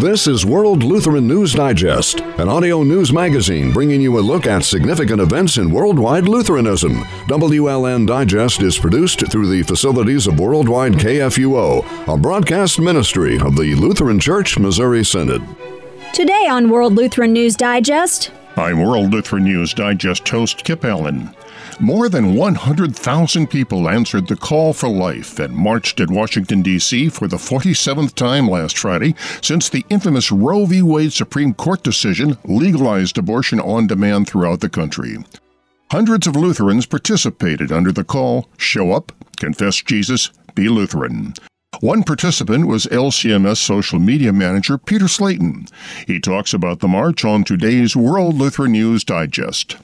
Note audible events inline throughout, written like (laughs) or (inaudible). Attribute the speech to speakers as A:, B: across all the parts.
A: This is World Lutheran News Digest, an audio news magazine bringing you a look at significant events in worldwide Lutheranism. WLN Digest is produced through the facilities of Worldwide KFUO, a broadcast ministry of the Lutheran Church Missouri Synod.
B: Today on World Lutheran News Digest,
C: I'm World Lutheran News Digest host Kip Allen. More than 100,000 people answered the call for life and marched at Washington, D.C. for the 47th time last Friday since the infamous Roe v. Wade Supreme Court decision legalized abortion on demand throughout the country. Hundreds of Lutherans participated under the call Show Up, Confess Jesus, Be Lutheran. One participant was LCMS social media manager Peter Slayton. He talks about the march on today's World Lutheran News Digest.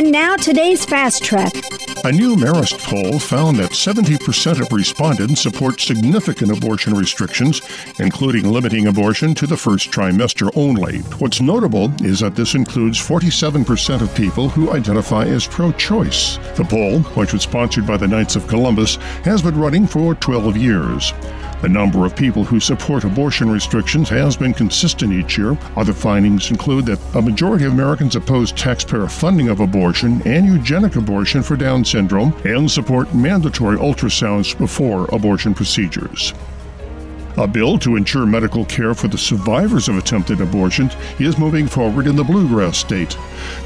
B: And now today's Fast Track.
C: A new Marist poll found that 70% of respondents support significant abortion restrictions, including limiting abortion to the first trimester only. What's notable is that this includes 47% of people who identify as pro choice. The poll, which was sponsored by the Knights of Columbus, has been running for 12 years. The number of people who support abortion restrictions has been consistent each year. Other findings include that a majority of Americans oppose taxpayer funding of abortion and eugenic abortion for Down syndrome and support mandatory ultrasounds before abortion procedures. A bill to ensure medical care for the survivors of attempted abortions is moving forward in the Bluegrass State.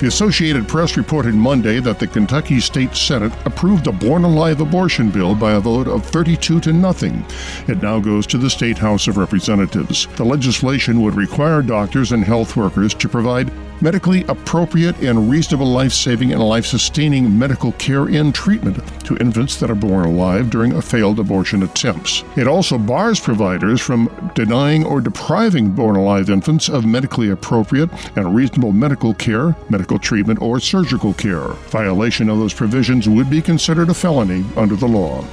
C: The Associated Press reported Monday that the Kentucky State Senate approved a born alive abortion bill by a vote of 32 to nothing. It now goes to the State House of Representatives. The legislation would require doctors and health workers to provide medically appropriate and reasonable life saving and life sustaining medical care and treatment to infants that are born alive during a failed abortion attempts. It also bars providers from denying or depriving born alive infants of medically appropriate and reasonable medical care, medical treatment, or surgical care. Violation of those provisions would be considered a felony under the law.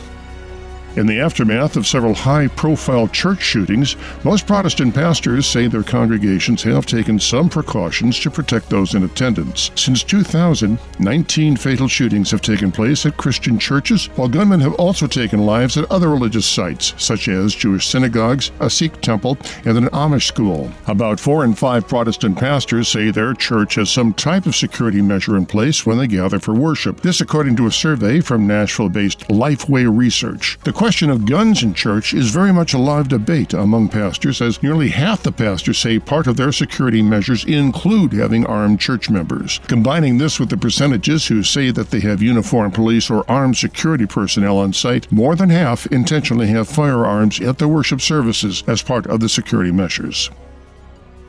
C: In the aftermath of several high profile church shootings, most Protestant pastors say their congregations have taken some precautions to protect those in attendance. Since 2000, 19 fatal shootings have taken place at Christian churches, while gunmen have also taken lives at other religious sites, such as Jewish synagogues, a Sikh temple, and an Amish school. About four in five Protestant pastors say their church has some type of security measure in place when they gather for worship. This, according to a survey from Nashville based Lifeway Research. The question of guns in church is very much a live debate among pastors, as nearly half the pastors say part of their security measures include having armed church members. Combining this with the percentages who say that they have uniformed police or armed security personnel on site, more than half intentionally have firearms at their worship services as part of the security measures.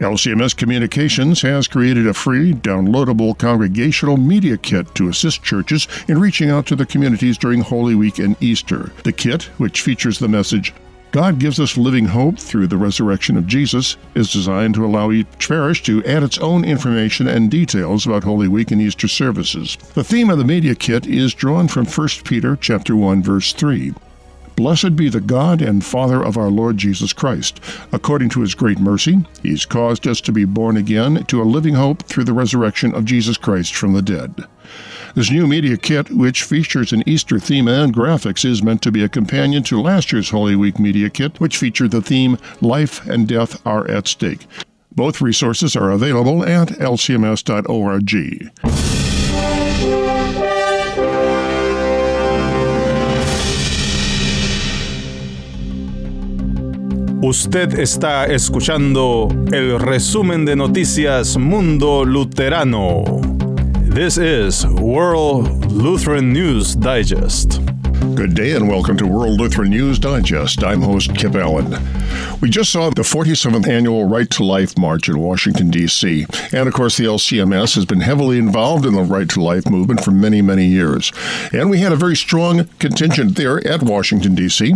C: LCMS Communications has created a free, downloadable congregational media kit to assist churches in reaching out to the communities during Holy Week and Easter. The kit, which features the message, God gives us living hope through the resurrection of Jesus, is designed to allow each parish to add its own information and details about Holy Week and Easter services. The theme of the media kit is drawn from 1 Peter chapter 1 verse 3. Blessed be the God and Father of our Lord Jesus Christ. According to his great mercy, he's caused us to be born again to a living hope through the resurrection of Jesus Christ from the dead. This new media kit, which features an Easter theme and graphics, is meant to be a companion to last year's Holy Week media kit, which featured the theme Life and Death Are at Stake. Both resources are available at lcms.org.
D: Usted está escuchando el resumen de noticias Mundo Luterano. This is World Lutheran News Digest.
C: Good day and welcome to World Lutheran News Digest. I'm host Kip Allen. We just saw the 47th annual Right to Life March in Washington, D.C. And of course, the LCMS has been heavily involved in the Right to Life movement for many, many years. And we had a very strong contingent there at Washington, D.C.,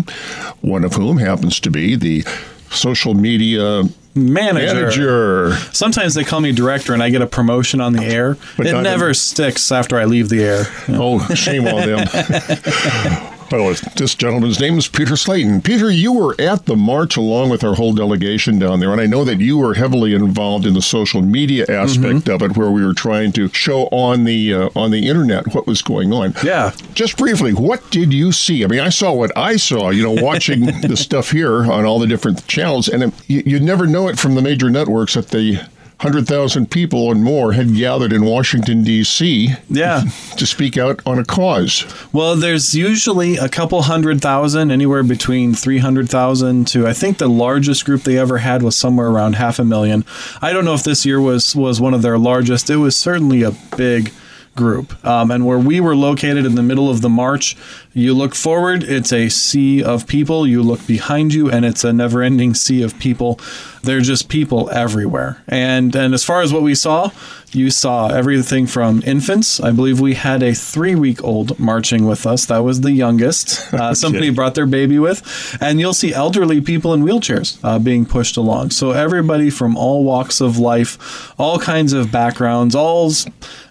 C: one of whom happens to be the social media
E: Manager.
C: manager.
E: Sometimes they call me director and I get a promotion on the air.
C: But
E: it never
C: in-
E: sticks after I leave the air.
C: Oh, shame on them. (laughs) Well, this gentleman's name is Peter Slayton. Peter, you were at the march along with our whole delegation down there, and I know that you were heavily involved in the social media aspect
E: Mm-hmm.
C: of it, where we were trying to show on the uh, on the internet what was going on.
E: Yeah.
C: Just briefly, what did you see? I mean, I saw what I saw. You know, watching (laughs) the stuff here on all the different channels, and it, you, you never know it from the major networks that the. 100,000 people and more had gathered in Washington, D.C.
E: Yeah. (laughs)
C: to speak out on a cause.
E: Well, there's usually a couple hundred thousand, anywhere between 300,000 to I think the largest group they ever had was somewhere around half a million. I don't know if this year was was one of their largest. It was certainly a big group. Um, and where we were located in the middle of the march, you look forward, it's a sea of people. You look behind you, and it's a never ending sea of people. They're just people everywhere. And, and as far as what we saw, you saw everything from infants. I believe we had a three week old marching with us. That was the youngest. (laughs) Uh, Somebody brought their baby with. And you'll see elderly people in wheelchairs uh, being pushed along. So everybody from all walks of life, all kinds of backgrounds, all,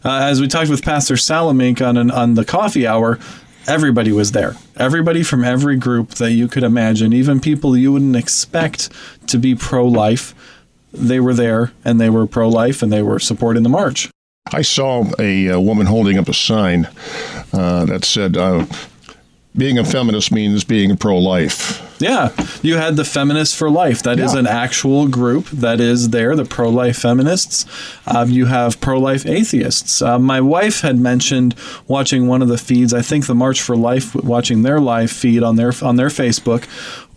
E: as we talked with Pastor Salemink on, an, on the coffee hour, everybody was there. Everybody from every group that you could imagine, even people you wouldn't expect to be pro life, they were there and they were pro life and they were supporting the march.
C: I saw a, uh woman holding up a sign uh, that said, uh, being a feminist means being pro life.
E: Yeah, you had the Feminists for Life. That is
C: Yeah.
E: an actual group that is there, the pro life feminists. Um, you have pro life atheists. Uh, my wife had mentioned watching one of the feeds. I think the March for Life, watching their live feed on their on their Facebook.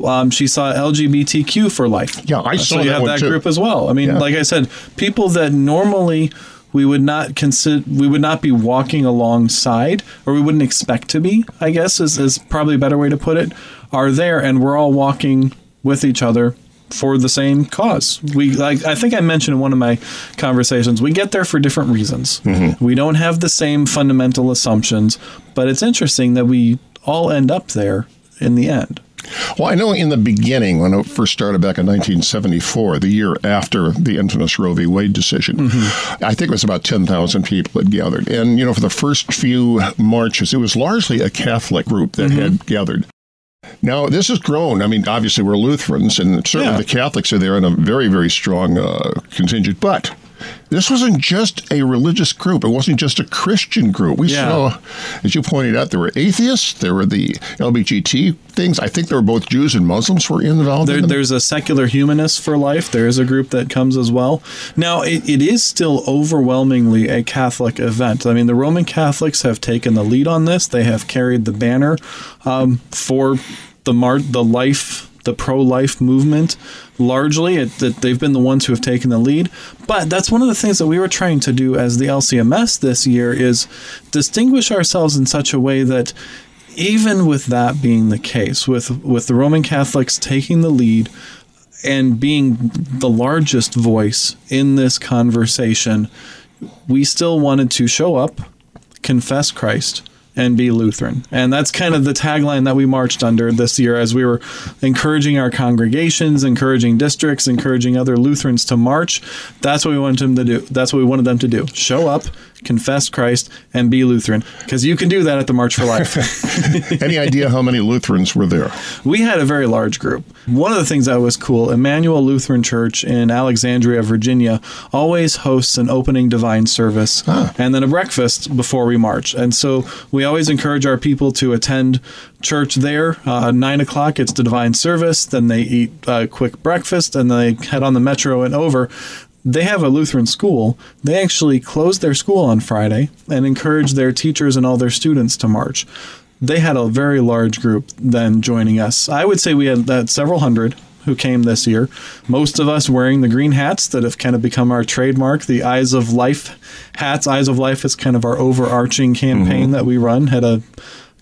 E: Um, she saw LGBTQ for Life.
C: Yeah, I
E: Uh,
C: saw
E: so you
C: that
E: have that
C: too.
E: group as well. I mean,
C: Yeah.
E: like I said, people that normally we would not consider we would not be walking alongside or we wouldn't expect to be i guess is, is probably a better way to put it are there and we're all walking with each other for the same cause. We like i think i mentioned in one of my conversations we get there for different reasons. Mm-hmm. We don't have the same fundamental assumptions but it's interesting that we all end up there in the end
C: Well, I know in the beginning, when it first started back in 1974, the year after the infamous Roe v. Wade decision, I think it was about 10,000 people had gathered. And, you know, for the first few marches, it was largely a Catholic group that had gathered. Now, this has grown. I mean, obviously, we're Lutherans, and certainly
E: Yeah.
C: the Catholics are there in a very, very strong uh, contingent. But this wasn't just a religious group. It wasn't just a Christian group. We
E: Yeah.
C: saw, as you pointed out, there were atheists, there were the LGBT things. I think there were both Jews and Muslims were involved
E: There,
C: in
E: there's a secular humanist for life. There is a group that comes as well. Now, it, it is still overwhelmingly a Catholic event. I mean, the Roman Catholics have taken the lead on this. They have carried the banner um, for the mar- the life, the pro-life movement. Largely, that they've been the ones who have taken the lead. But that's one of the things that we were trying to do as the LCMS this year is distinguish ourselves in such a way that even with that being the case, with with the Roman Catholics taking the lead and being the largest voice in this conversation, we still wanted to show up, confess Christ, and be Lutheran. And that's kind of the tagline that we marched under this year as we were encouraging our congregations, encouraging districts, encouraging other Lutherans to march. That's what we wanted them to do. That's what we wanted them to do. Show up, confess Christ, and be Lutheran. Because you can do that at the March for Life. (laughs) (laughs)
C: Any idea how many Lutherans were there?
E: we had a very large group. One of the things that was cool, Immanuel Lutheran Church in Alexandria, Virginia, always hosts an opening divine service and then a breakfast before we march. And so we always encourage our people to attend church there. Uh, Nine o'clock, it's the divine service. Then they eat a quick breakfast and they head on the metro and over they have a Lutheran school. They actually closed their school on Friday and encouraged their teachers and all their students to march. They had a very large group then joining us. I would say we had uh, several hundred who came this year. Most of us wearing the green hats that have kind of become our trademark. The Eyes of Life hats. Eyes of Life is kind of our overarching campaign that we run. Had a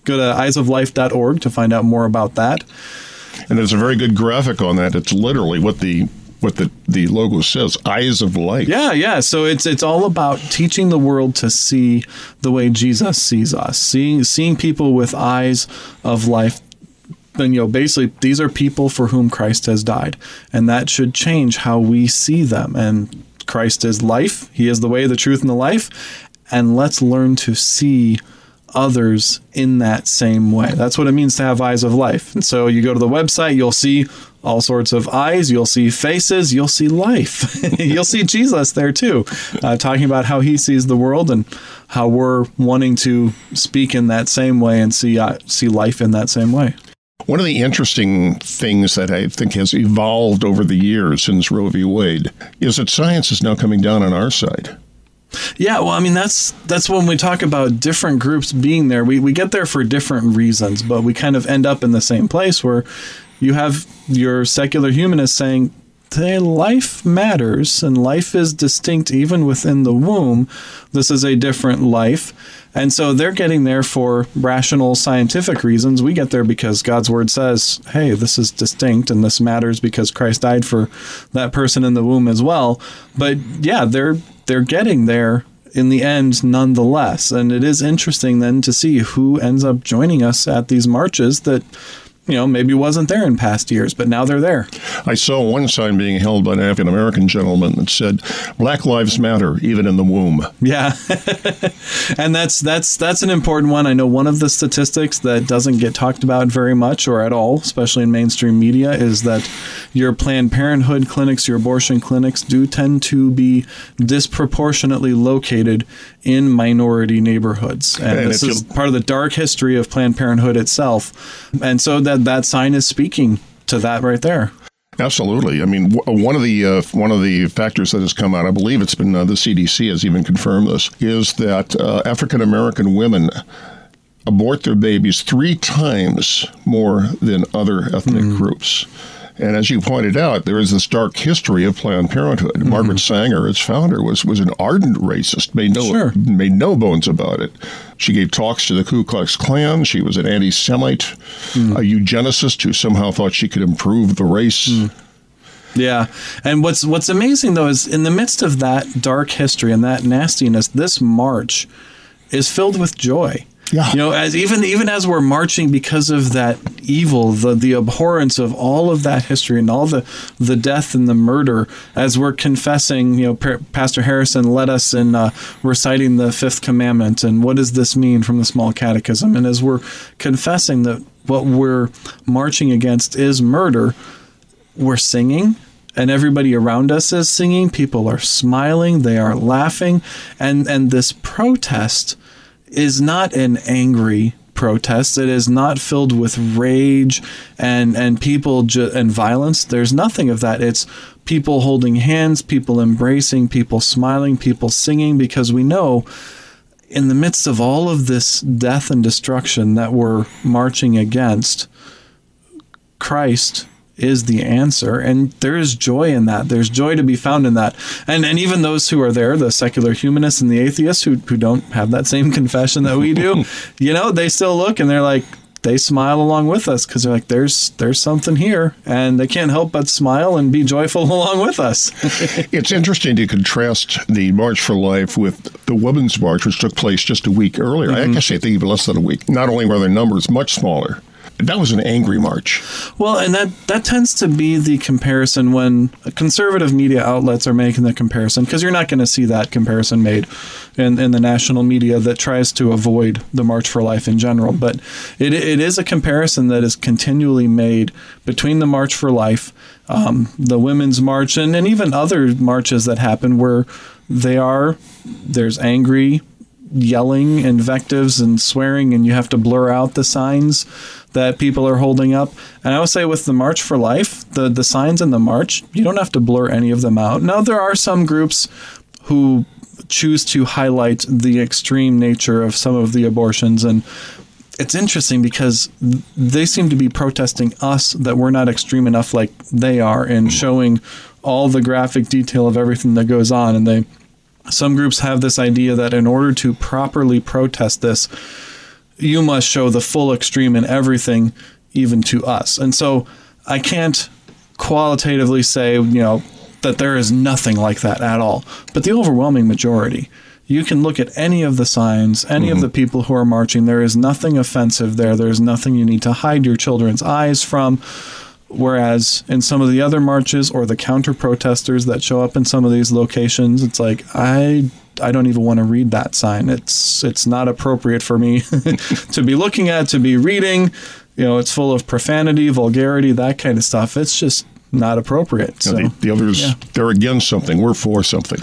E: go to eyesoflife.org to find out more about that.
C: And there's a very good graphic on that. It's literally what the what the, the logo says, eyes of light.
E: Yeah, yeah. So it's it's all about teaching the world to see the way Jesus sees us, seeing seeing people with eyes of life. And you know, basically, these are people for whom Christ has died, and that should change how we see them. And Christ is life; He is the way, the truth, and the life. And let's learn to see others in that same way. That's what it means to have eyes of life. And so you go to the website, you'll see all sorts of eyes, you'll see faces, you'll see life. (laughs) you'll see Jesus there too, uh, talking about how he sees the world and how we're wanting to speak in that same way and see uh, see life in that same way.
C: One of the interesting things that I think has evolved over the years since Roe v. Wade is that science is now coming down on our side.
E: Yeah, well, I mean that's that's when we talk about different groups being there. We we get there for different reasons, but we kind of end up in the same place where you have your secular humanists saying hey, life matters and life is distinct even within the womb. This is a different life. And so they're getting there for rational scientific reasons. We get there because God's word says, hey, this is distinct and this matters because Christ died for that person in the womb as well. But yeah, they're they're getting there in the end nonetheless. And it is interesting then to see who ends up joining us at these marches that you know, maybe wasn't there in past years, but now they're there.
C: I saw one sign being held by an African American gentleman that said, "Black Lives Matter, even in the womb."
E: Yeah, (laughs) and that's that's that's an important one. I know one of the statistics that doesn't get talked about very much or at all, especially in mainstream media, is that your Planned Parenthood clinics, your abortion clinics, do tend to be disproportionately located in minority neighborhoods, and, and this is part of the dark history of Planned Parenthood itself. And so that that sign is speaking to that right there.
C: Absolutely. I mean, one of the uh, one of the factors that has come out, I believe it's been uh, the CDC has even confirmed this, is that uh, African American women abort their babies three times more than other ethnic mm. groups. And as you pointed out, there is this dark history of Planned Parenthood. Mm-hmm. Margaret Sanger, its founder, was was an ardent racist, made no sure. made no bones about it. She gave talks to the Ku Klux Klan. She was an anti-Semite, mm. a eugenicist who somehow thought she could improve the race. Mm.
E: Yeah, and what's what's amazing though is in the midst of that dark history and that nastiness, this march is filled with joy.
C: Yeah.
E: You know, as even even as we're marching because of that evil, the the abhorrence of all of that history and all the the death and the murder, as we're confessing, you know, P- Pastor Harrison led us in uh, reciting the fifth commandment and what does this mean from the small catechism, and as we're confessing that what we're marching against is murder, we're singing and everybody around us is singing. People are smiling, they are laughing, and and this protest is not an angry protest. It is not filled with rage and and people ju- and violence. There's nothing of that. It's people holding hands, people embracing, people smiling, people singing because we know in the midst of all of this death and destruction that we're marching against, Christ is the answer and there is joy in that. There's joy to be found in that. And and even those who are there the secular humanists and the atheists who, who don't have that same (laughs) confession that we do (laughs) you know they still look and they're like they smile along with us because they're like there's there's something here and they can't help but smile and be joyful (laughs) along with us.
C: It's interesting to contrast the march for life with the women's march which took place just a week earlier. Mm-hmm. i guess i think even less than a week. Not only were their numbers much smaller that was an angry march.
E: Well, and that that tends to be the comparison when conservative media outlets are making the comparison because you're not going to see that comparison made in, in the national media that tries to avoid the March for Life in general. But it, it is a comparison that is continually made between the March for Life, um, the Women's March, and, and even other marches that happen where they are there's angry yelling invectives and swearing and you have to blur out the signs that people are holding up. And I would say with the March for Life, the, the signs in the march, you don't have to blur any of them out. Now, there are some groups who choose to highlight the extreme nature of some of the abortions and it's interesting because they seem to be protesting us that we're not extreme enough like they are and mm. showing all the graphic detail of everything that goes on and they some groups have this idea that in order to properly protest this you must show the full extreme in everything, even to us. And so I can't qualitatively say, you know, that there is nothing like that at all. But the overwhelming majority, you can look at any of the signs, any mm-hmm. of the people who are marching. There is nothing offensive there. There's nothing you need to hide your children's eyes from. Whereas in some of the other marches or the counter protesters that show up in some of these locations, it's like, I I don't even want to read that sign. It's it's not appropriate for me (laughs) to be looking at, to be reading. You know, it's full of profanity, vulgarity, that kind of stuff. It's just not appropriate. So
C: the, the others,
E: yeah.
C: they're against something. We're for something.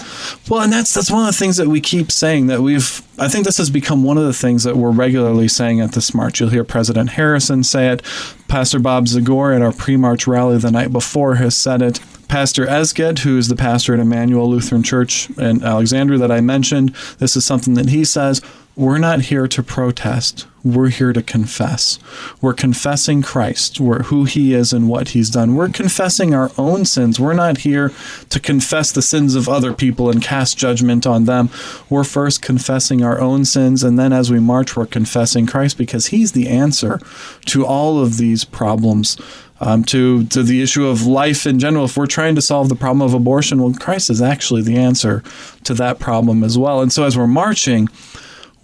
E: Well, and that's that's one of the things that we keep saying that we've. I think this has become one of the things that we're regularly saying at this march. You'll hear President Harrison say it. Pastor Bob Zagor at our pre-march rally the night before has said it. Pastor Esget, who is the pastor at Immanuel Lutheran Church in Alexandria that I mentioned, this is something that he says. We're not here to protest. We're here to confess. We're confessing Christ, we're who he is and what he's done. We're confessing our own sins. We're not here to confess the sins of other people and cast judgment on them. We're first confessing our own sins, and then as we march, we're confessing Christ because he's the answer to all of these problems. Um, to to the issue of life in general. If we're trying to solve the problem of abortion, well, Christ is actually the answer to that problem as well. And so, as we're marching,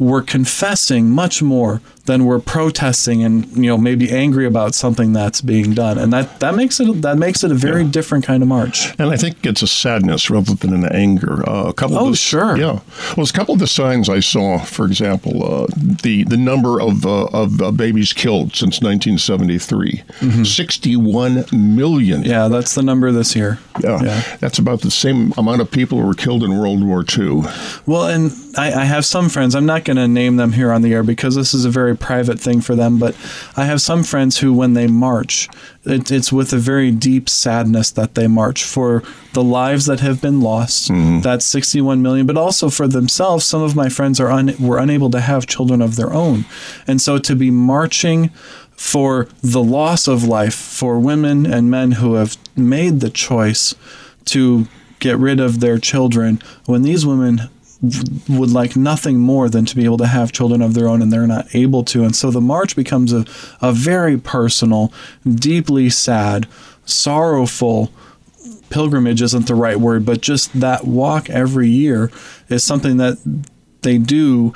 E: we're confessing much more than we're protesting and you know maybe angry about something that's being done. And that that makes it that makes it a very yeah. different kind of march.
C: And i think it's a sadness rather than an anger. Uh, a couple
E: oh
C: of the,
E: sure.
C: Yeah. Well a couple of the signs i saw for example uh, the the number of uh, of uh, babies killed since 1973 mm-hmm. 61 million.
E: Yeah that's the number this year.
C: Yeah, yeah, that's about the same amount of people who were killed in world war ii
E: well and I, I have some friends i'm not going to name them here on the air because this is a very private thing for them, but I have some friends who, when they march, it, it's with a very deep sadness that they march for the lives that have been lost. Mm-hmm. That's 61 million, but also for themselves. Some of my friends are un, were unable to have children of their own, and so to be marching for the loss of life for women and men who have made the choice to get rid of their children when these women would like nothing more than to be able to have children of their own and they're not able to. And so the march becomes a, a very personal, deeply sad, sorrowful pilgrimage isn't the right word, but just that walk every year is something that they do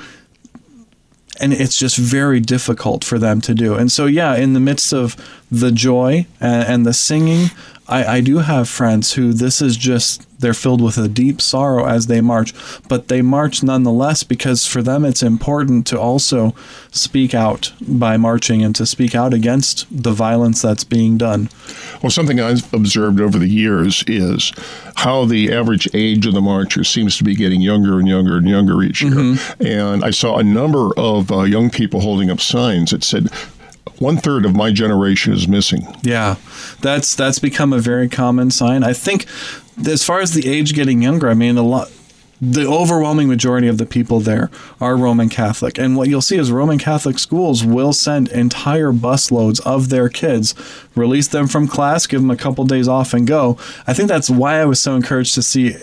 E: and it's just very difficult for them to do. And so, yeah, in the midst of the joy and, and the singing, I, I do have friends who this is just they're filled with a deep sorrow as they march, but they march nonetheless because for them it's important to also speak out by marching and to speak out against the violence that's being done.
C: Well, something I've observed over the years is how the average age of the marchers seems to be getting younger and younger and younger each year. Mm-hmm. And I saw a number of uh, young people holding up signs that said, one third of my generation is missing.
E: Yeah, that's that's become a very common sign. I think, as far as the age getting younger, I mean a lot. The overwhelming majority of the people there are Roman Catholic. And what you'll see is Roman Catholic schools will send entire busloads of their kids, release them from class, give them a couple days off, and go. I think that's why I was so encouraged to see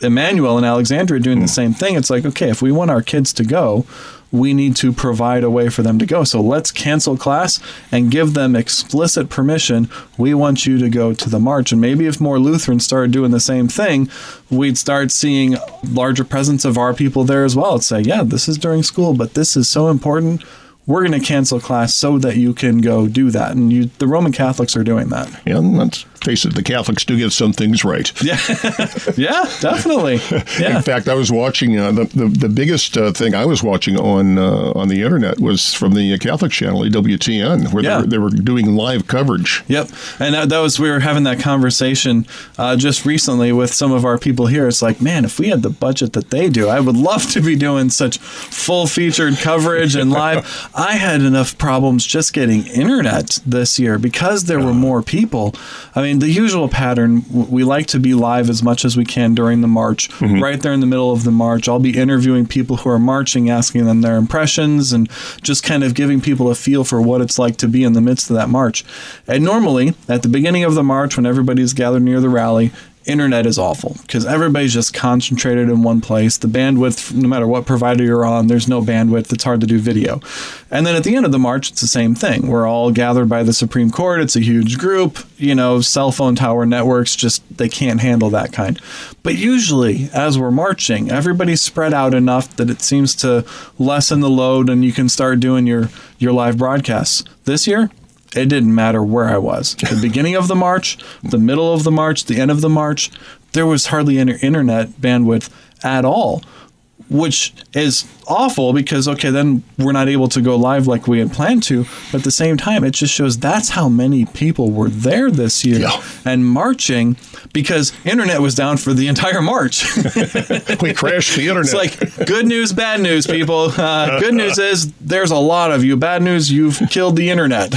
E: Immanuel and Alexandria doing the hmm. same thing. It's like, okay, if we want our kids to go, we need to provide a way for them to go. So let's cancel class and give them explicit permission. We want you to go to the march. And maybe if more Lutherans started doing the same thing, we'd start seeing larger presence of our people there as well. It's say, yeah, this is during school, but this is so important we're going to cancel class so that you can go do that. And you, the Roman Catholics are doing that.
C: Yeah, let's face it, the Catholics do get some things right. (laughs)
E: Yeah, yeah, definitely. Yeah.
C: In fact, I was watching uh, the, the, the biggest uh, thing I was watching on uh, on the internet was from the Catholic channel EWTN, where yeah. they, were, they, were, doing live coverage.
E: Yep, and that, that was we were having that conversation uh, just recently with some of our people here. It's like, man, if we had the budget that they do, I would love to be doing such full featured coverage and live. (laughs) I had enough problems just getting internet this year because there were more people. I mean, the usual pattern, we like to be live as much as we can during the march. Mm-hmm. Right there in the middle of the march, I'll be interviewing people who are marching, asking them their impressions, and just kind of giving people a feel for what it's like to be in the midst of that march. And normally, at the beginning of the march, when everybody's gathered near the rally, internet is awful because everybody's just concentrated in one place. The bandwidth, no matter what provider you're on, there's no bandwidth. It's hard to do video. And then at the end of the march, it's the same thing. We're all gathered by the Supreme Court. It's a huge group. You know, cell phone tower networks just they can't handle that kind. But usually, as we're marching, everybody's spread out enough that it seems to lessen the load, and you can start doing your your live broadcasts. This year, it didn't matter where I was. (laughs) The beginning of the march, the middle of the march, the end of the march, there was hardly any internet bandwidth at all which is awful because okay then we're not able to go live like we had planned to. But at the same time it just shows that's how many people were there this year
C: Yeah.
E: and marching because internet was down for the entire march. (laughs)
C: We crashed the internet.
E: it's like good news bad news people. Uh, good news is there's a lot of you. Bad news you've killed the internet.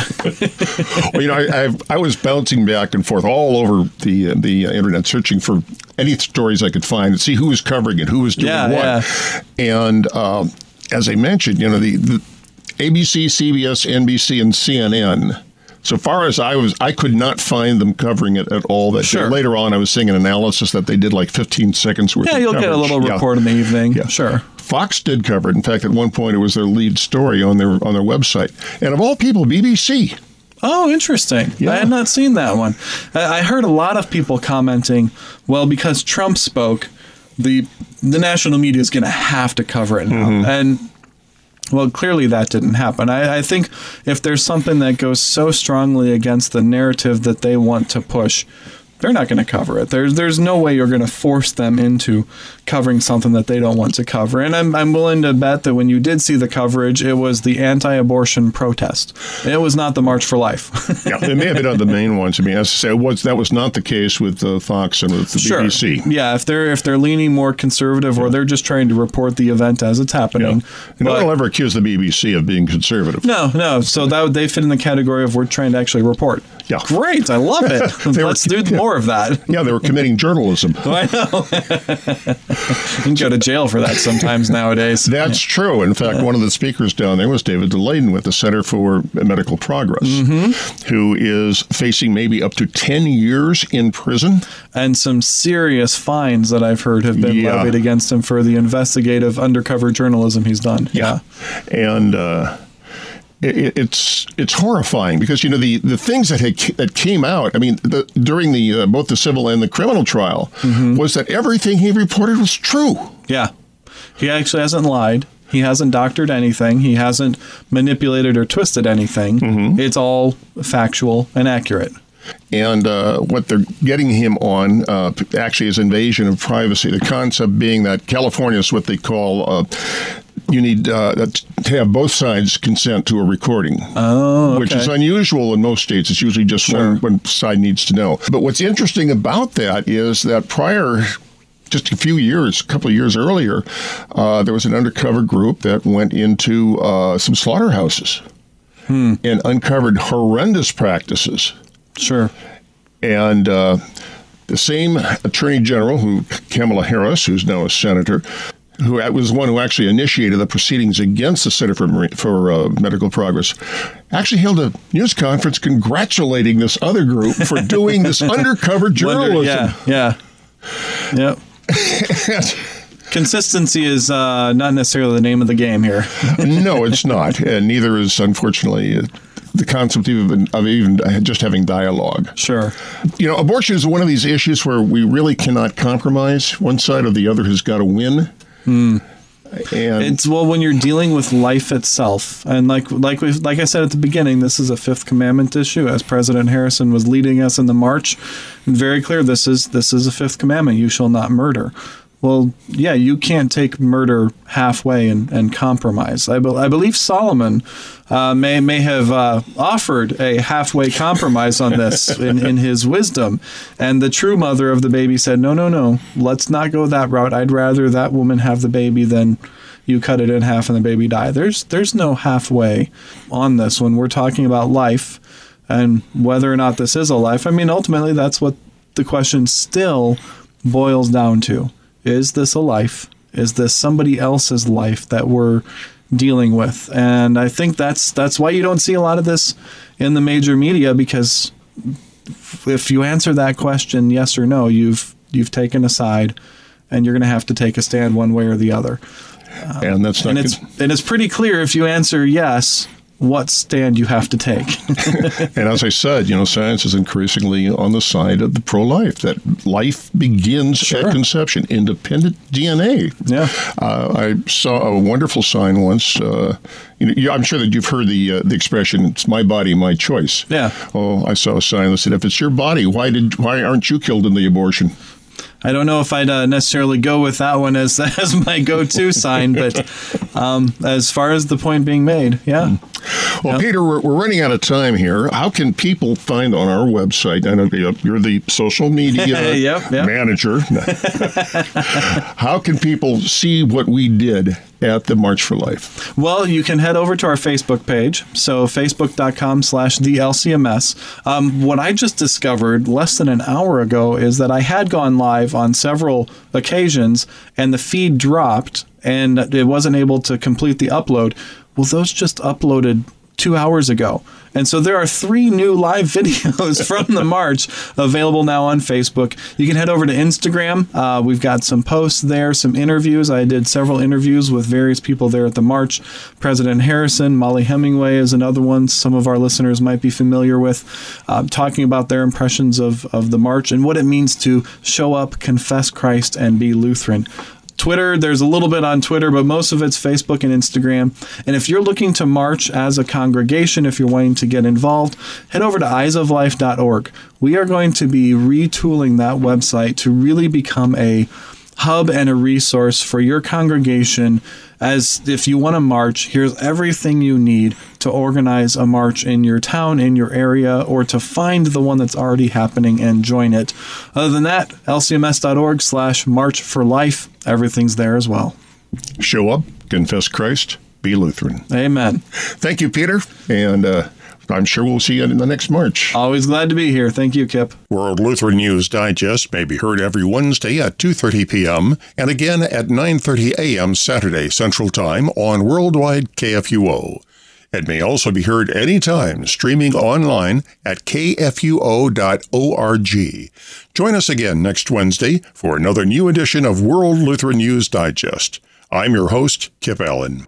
C: Well, you know, I, I've, I was bouncing back and forth all over the uh, the uh, internet, searching for any stories I could find and see who was covering it, who was doing
E: Yeah,
C: what. And um, as I mentioned, you know, the, the ABC, CBS, NBC, and CNN. So far as I was, I could not find them covering it at all. That.
E: Sure.
C: later on, I was seeing an analysis that they did like 15 seconds worth.
E: yeah you'll get a
C: coverage.
E: little
C: Yeah.
E: report in the evening
C: Yeah.
E: sure
C: Fox did cover it. In fact, at one point, it was their lead story on their on their website. And of all people, BBC.
E: Oh, interesting.
C: Yeah.
E: I had not seen that one. I heard a lot of people commenting, well, because Trump spoke, the the national media is going to have to cover it now. Mm-hmm. And well, clearly that didn't happen. I, I think if there's something that goes so strongly against the narrative that they want to push, they're not going to cover it. There's there's no way you're going to force them into covering something that they don't want to cover. And I'm I'm willing to bet that when you did see the coverage, it was the anti-abortion protest. It was not the March for Life. (laughs)
C: Yeah, they may have been on the main ones. I mean, as I say, it was, that was not the case with uh, Fox and with the
E: sure.
C: BBC.
E: Yeah, if they're if they're leaning more conservative or they're just trying to report the event as it's
C: Yeah.
E: happening.
C: And no one will ever accuse the BBC of being conservative.
E: No, no. So that they fit in the category of we're trying to actually report.
C: Yeah.
E: Great. I love it. (laughs) Let's do (laughs)
C: yeah.
E: Of that. (laughs)
C: Yeah, they were committing journalism. (laughs)
E: I know. you can go to jail for that sometimes nowadays.
C: That's true. In fact, one of the speakers down there was David Daleiden with the Center for Medical Progress,
E: Mm-hmm.
C: who is facing maybe up to 10 years in prison.
E: and some serious fines that I've heard have been
C: Yeah.
E: levied against him for the investigative undercover journalism he's done. Yeah.
C: and uh, it, it's it's horrifying because you know the, the things that had, that came out. I mean, the, during the uh, both the civil and the criminal trial was that everything he reported was true.
E: Yeah. He actually hasn't lied. He hasn't doctored anything. He hasn't manipulated or twisted anything.
C: Mm-hmm.
E: It's all factual and accurate.
C: And uh, what they're getting him on uh, actually is invasion of privacy. The concept being that California is what they call. Uh, you need uh, to have both sides consent to a recording,
E: Oh,
C: which is unusual in most states. It's usually just one, one side needs to know. But what's interesting about that is that prior just a few years, a couple of years earlier, uh, there was an undercover group that went into uh, some slaughterhouses and uncovered horrendous practices.
E: Sure.
C: And uh, the same attorney general, who Kamala Harris, who's now a senator, who was one who actually initiated the proceedings against the Center for, Marine, for uh, Medical Progress, actually held a news conference congratulating this other group for doing this (laughs) undercover
E: Wonder-
C: journalism.
E: yeah. Yeah. Yep. (laughs) Consistency is uh, not necessarily the name of the game here. (laughs)
C: no, it's not, and neither is unfortunately uh, the concept even of even just having dialogue.
E: Sure.
C: You know, abortion is one of these issues where we really cannot compromise. One side or the other has got to win. And
E: It's well when you're dealing with life itself, and like like we like I said at the beginning, this is a Fifth Commandment issue. As President Harrison was leading us in the march, very clear this is this is a Fifth Commandment: you shall not murder. Well, yeah, you can't take murder halfway and, and compromise. I, be, I believe Solomon uh, may may have uh, offered a halfway compromise on this (laughs) in, in his wisdom, and the true mother of the baby said, "No, no, no, let's not go that route. I'd rather that woman have the baby than you cut it in half and the baby die." There's there's no halfway on this when we're talking about life and whether or not this is a life. I mean, ultimately, that's what the question still boils down to is this a life? Is this somebody else's life that we're dealing with? And I think that's that's why you don't see a lot of this in the major media because if you answer that question yes or no, you've you've taken a side and you're going to have to take a stand one way or the other.
C: and that's um, not
E: And it's and it's pretty clear if you answer yes, what stand you have to take. (laughs)
C: And as I said, you know, science is increasingly on the side of the pro-life that life begins
E: Sure.
C: at conception, independent DNA.
E: Yeah.
C: Uh, I saw a wonderful sign once. Uh, you know, I'm sure that you've heard the uh, the expression "It's my body, my choice."
E: Yeah.
C: Oh, I saw a sign that said, "If it's your body, why did why aren't you killed in the abortion?"
E: I don't know if I'd uh, necessarily go with that one as (laughs) as my go-to sign, but um, as far as the point being made, yeah.
C: Well. Peter, we're, we're running out of time here. How can people find on our website? I know you're the social media (laughs) yep, yep. manager. (laughs) How can people see what we did at the March for Life?
E: Well, you can head over to our Facebook page. So facebook.com slash the LCMS. Um, what I just discovered less than an hour ago is that I had gone live on several occasions and the feed dropped and it wasn't able to complete the upload. Well, those just uploaded two hours ago. And so there are three new live (laughs) videos from the march available now on Facebook. You can head over to Instagram. Uh, we've got some posts there, some interviews. I did several interviews with various people there at the march. President Harrison, Mollie Hemingway is another one some of our listeners might be familiar with, uh, talking about their impressions of, of the march and what it means to show up, confess Christ, and be Lutheran. Twitter, there's a little bit on Twitter, but most of it's Facebook and Instagram. And if you're looking to march as a congregation, if you're wanting to get involved, head over to eyesoflife.org. We are going to be retooling that website to really become a hub and a resource for your congregation as if you want to march here's everything you need to organize a march in your town in your area or to find the one that's already happening and join it. Other than that lcms.org slash march for life everything's there as well.
C: Show up confess christ be lutheran.
E: Amen.
C: Thank you peter and uh I'm sure we'll see you in the next March.
E: Always glad to be here. Thank you, Kip.
C: World Lutheran News Digest may be heard every Wednesday at 2:30 p.m. and again at 9:30 a.m. Saturday Central Time on Worldwide KFUO. It may also be heard anytime streaming online at kfuo.org. Join us again next Wednesday for another new edition of World Lutheran News Digest. I'm your host, Kip Allen.